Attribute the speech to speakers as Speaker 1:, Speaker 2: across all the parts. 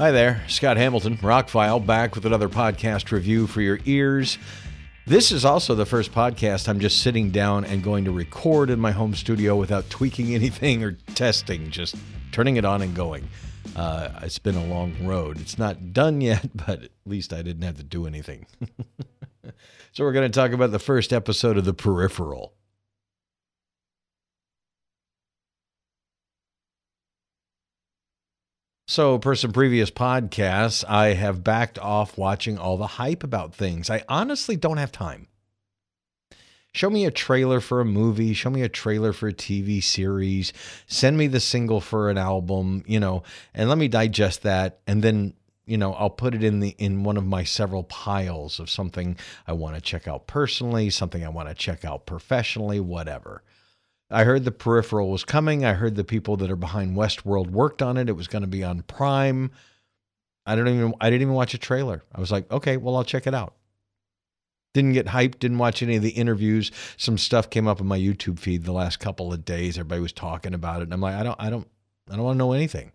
Speaker 1: Hi there, Scott Hamilton, Rockfile, back with another podcast review for your ears. This is also the first podcast I'm just sitting down and going to record in my home studio without tweaking anything or testing, just turning it on and going. Uh, it's been a long road. It's not done yet, but at least I didn't have to do anything. so, we're going to talk about the first episode of The Peripheral. So, per some previous podcasts, I have backed off watching all the hype about things. I honestly don't have time. Show me a trailer for a movie, show me a trailer for a TV series, send me the single for an album, you know, and let me digest that and then you know i'll put it in the in one of my several piles of something i want to check out personally something i want to check out professionally whatever I heard the peripheral was coming. I heard the people that are behind Westworld worked on it. It was going to be on Prime. I don't even I didn't even watch a trailer. I was like, okay, well I'll check it out. Didn't get hyped, didn't watch any of the interviews. Some stuff came up in my YouTube feed the last couple of days. Everybody was talking about it. And I'm like, I don't I don't I don't want to know anything.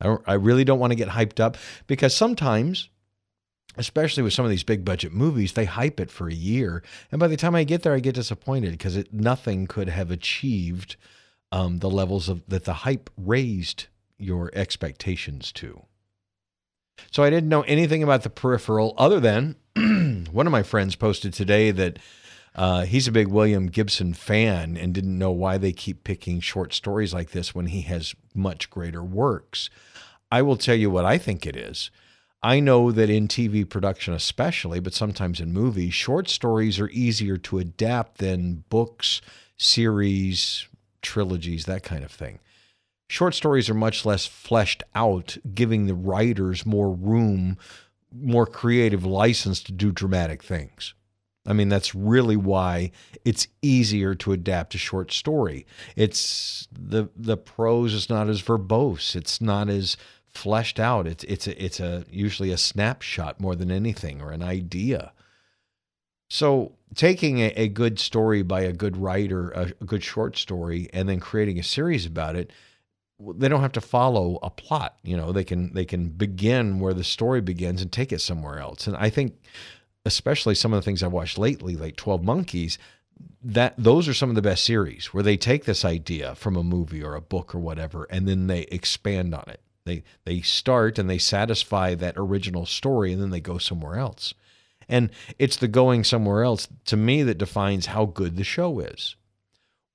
Speaker 1: I don't I really don't want to get hyped up because sometimes especially with some of these big budget movies, they hype it for a year, and by the time I get there, I get disappointed because nothing could have achieved um, the levels of that the hype raised your expectations to. So I didn't know anything about the peripheral other than one of my friends posted today that. Uh, he's a big William Gibson fan and didn't know why they keep picking short stories like this when he has much greater works. I will tell you what I think it is. I know that in TV production, especially, but sometimes in movies, short stories are easier to adapt than books, series, trilogies, that kind of thing. Short stories are much less fleshed out, giving the writers more room, more creative license to do dramatic things. I mean, that's really why it's easier to adapt a short story. It's the the prose is not as verbose. It's not as fleshed out. It's it's a, it's a usually a snapshot more than anything or an idea. So taking a, a good story by a good writer, a, a good short story, and then creating a series about it, they don't have to follow a plot. You know, they can they can begin where the story begins and take it somewhere else. And I think, especially some of the things I've watched lately, like Twelve Monkeys, that those are some of the best series where they take this idea from a movie or a book or whatever, and then they expand on it. They they start and they satisfy that original story and then they go somewhere else. And it's the going somewhere else to me that defines how good the show is.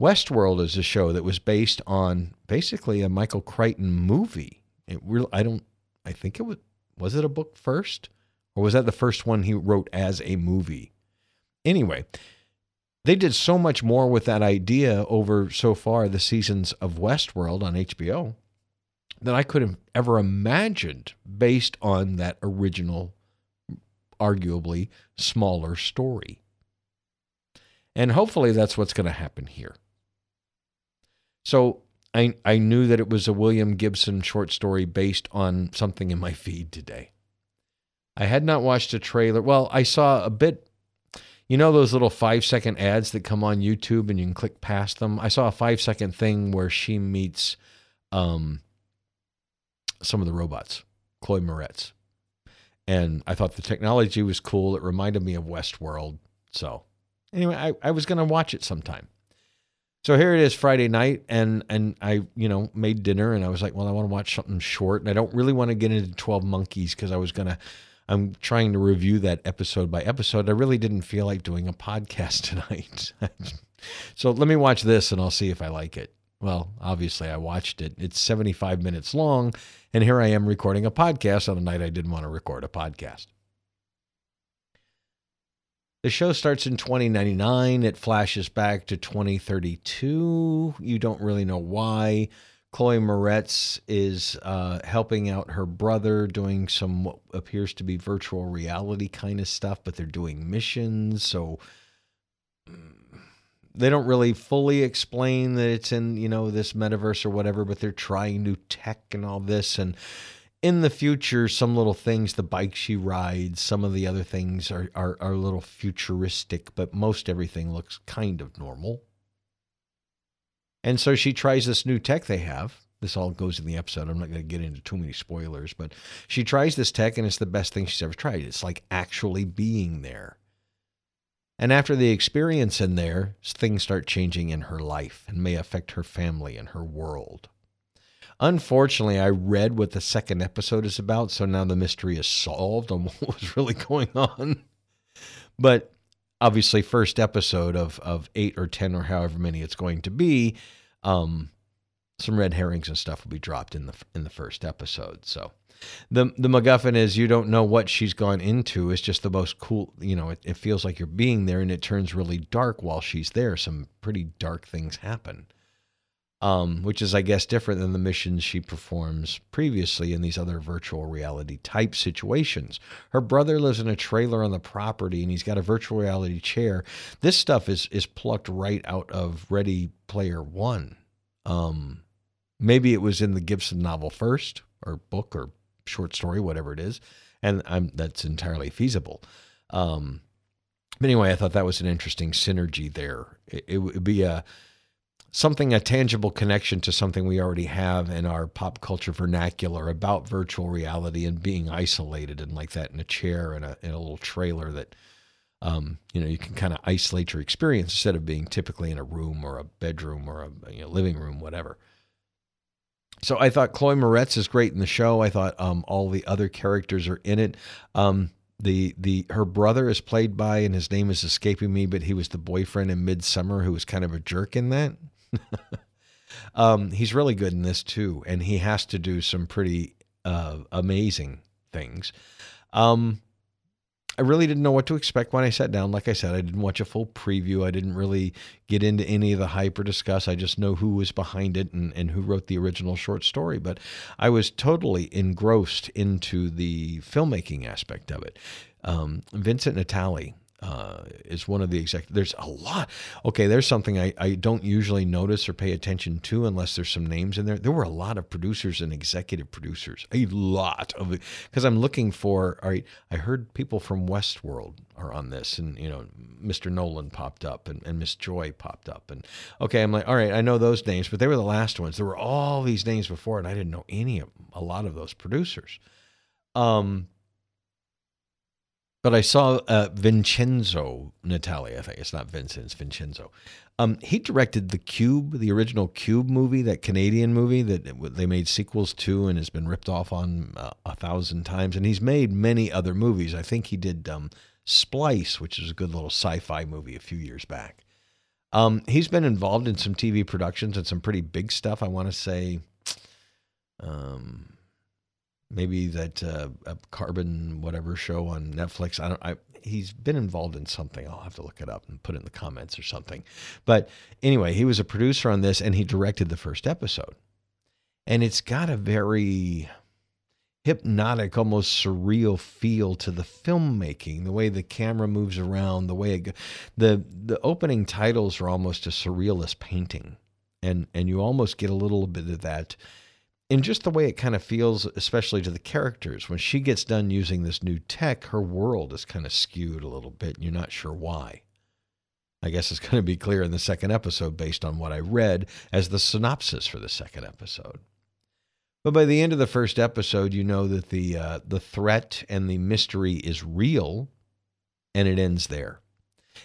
Speaker 1: Westworld is a show that was based on basically a Michael Crichton movie. It really, I don't I think it was was it a book first or was that the first one he wrote as a movie? Anyway, they did so much more with that idea over so far the seasons of Westworld on HBO than I could have ever imagined based on that original, arguably smaller story. And hopefully that's what's going to happen here. So I, I knew that it was a William Gibson short story based on something in my feed today. I had not watched a trailer. Well, I saw a bit. You know those little five second ads that come on YouTube and you can click past them? I saw a five second thing where she meets um, some of the robots, Chloe Moretz. And I thought the technology was cool. It reminded me of Westworld. So anyway, I, I was going to watch it sometime. So here it is Friday night and and I, you know, made dinner and I was like, well, I want to watch something short and I don't really want to get into 12 Monkeys because I was going to I'm trying to review that episode by episode. I really didn't feel like doing a podcast tonight. so let me watch this and I'll see if I like it. Well, obviously, I watched it. It's 75 minutes long, and here I am recording a podcast on a night I didn't want to record a podcast. The show starts in 2099. It flashes back to 2032. You don't really know why. Chloe Moretz is uh, helping out her brother doing some what appears to be virtual reality kind of stuff, but they're doing missions. So they don't really fully explain that it's in you know this metaverse or whatever but they're trying new tech and all this and in the future some little things the bike she rides some of the other things are, are, are a little futuristic but most everything looks kind of normal and so she tries this new tech they have This all goes in the episode. I'm not going to get into too many spoilers, but she tries this tech and it's the best thing she's ever tried. It's like actually being there. And after the experience in there, things start changing in her life and may affect her family and her world. Unfortunately, I read what the second episode is about, so now the mystery is solved on what was really going on. But obviously, first episode of of eight or ten or however many it's going to be, um, some red herrings and stuff will be dropped in the in the first episode. So the the MacGuffin is you don't know what she's gone into. It's just the most cool. You know, it, it feels like you're being there, and it turns really dark while she's there. Some pretty dark things happen um, which is, I guess, different than the missions she performs previously in these other virtual reality type situations. Her brother lives in a trailer on the property, and he's got a virtual reality chair. This stuff is is plucked right out of Ready Player One. Um, maybe it was in the Gibson novel first, or book, or short story, whatever it is, and I'm, that's entirely feasible. Um, but anyway, I thought that was an interesting synergy there. It, it would be a something a tangible connection to something we already have in our pop culture vernacular about virtual reality and being isolated and like that in a chair in a in a little trailer that um, you know you can kind of isolate your experience instead of being typically in a room or a bedroom or a you know, living room whatever so I thought Chloe Moretz is great in the show. I thought um, all the other characters are in it. Um, the the her brother is played by and his name is escaping me, but he was the boyfriend in Midsommar who was kind of a jerk in that. um, he's really good in this too, and he has to do some pretty uh, amazing things. Um, I really didn't know what to expect when I sat down. Like I said, I didn't watch a full preview. I didn't really get into any of the hype or discuss. I just know who was behind it and, and who wrote the original short story. But I was totally engrossed into the filmmaking aspect of it. Um, Vincent Natali uh, is one of the executives. There's a lot. Okay, there's something I, I don't usually notice or pay attention to unless there's some names in there. There were a lot of producers and executive producers, a lot of because I'm looking for. All right, I heard people from Westworld are on this, and you know, Mr. Nolan popped up, and, and Miss Joy popped up, and okay, I'm like, all right, I know those names, but they were the last ones. There were all these names before, and I didn't know any of a lot of those producers. Um, but I saw uh, Vincenzo Natali. I think it's not Vincent, it's Vincenzo. Um, he directed the Cube, the original Cube movie, that Canadian movie that they made sequels to and has been ripped off on uh, a thousand times. And he's made many other movies. I think he did um, Splice, which is a good little sci-fi movie a few years back. Um, he's been involved in some TV productions and some pretty big stuff. I want to say, um, maybe that uh, carbon whatever show on Netflix. I don't. I, he's been involved in something. I'll have to look it up and put it in the comments or something. But anyway, he was a producer on this and he directed the first episode. And it's got a very hypnotic, almost surreal feel to the filmmaking, the way the camera moves around, the way it, the the opening titles are almost a surrealist painting. And and you almost get a little bit of that in just the way it kind of feels, especially to the characters. When she gets done using this new tech, her world is kind of skewed a little bit, and you're not sure why. I guess it's going to be clear in the second episode based on what I read as the synopsis for the second episode. But by the end of the first episode, you know that the uh, the threat and the mystery is real, and it ends there.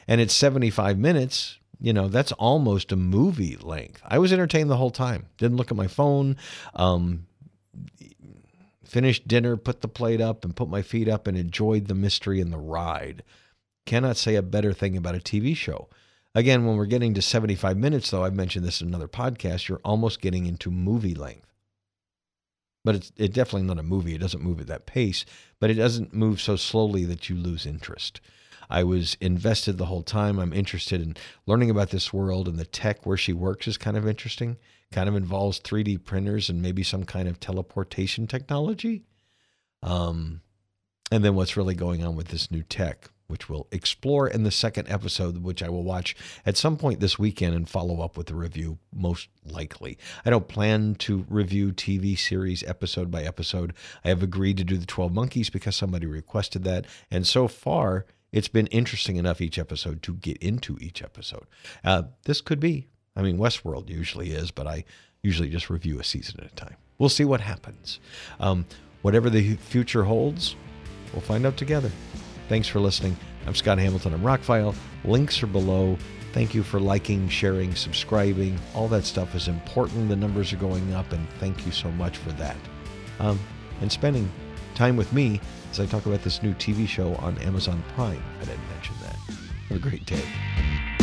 Speaker 1: And it's 75 minutes, you know that's almost a movie length. I was entertained the whole time. Didn't look at my phone um, finished dinner put the plate up and put my feet up and enjoyed the mystery and the ride. Cannot say a better thing about a tv show. Again when we're getting to 75 minutes though i've mentioned this in another podcast you're almost getting into movie length. But it's it definitely not a movie. It doesn't move at that pace but it doesn't move so slowly that you lose interest I was invested the whole time. I'm interested in learning about this world and the tech where she works is kind of interesting. Kind of involves 3D printers and maybe some kind of teleportation technology. Um, and then what's really going on with this new tech, which we'll explore in the second episode, which I will watch at some point this weekend and follow up with a review, most likely. I don't plan to review TV series episode by episode. I have agreed to do the 12 Monkeys because somebody requested that. And so far, it's been interesting enough each episode to get into each episode. Uh, this could be I mean, Westworld usually is, but I usually just review a season at a time. We'll see what happens. Um, whatever the future holds, we'll find out together. Thanks for listening. I'm Scott Hamilton. I'm Rockfile. Links are below. Thank you for liking, sharing, subscribing. All that stuff is important. The numbers are going up, and thank you so much for that. Um, and spending time with me as I talk about this new TV show on Amazon Prime. I didn't mention that. Have a great day.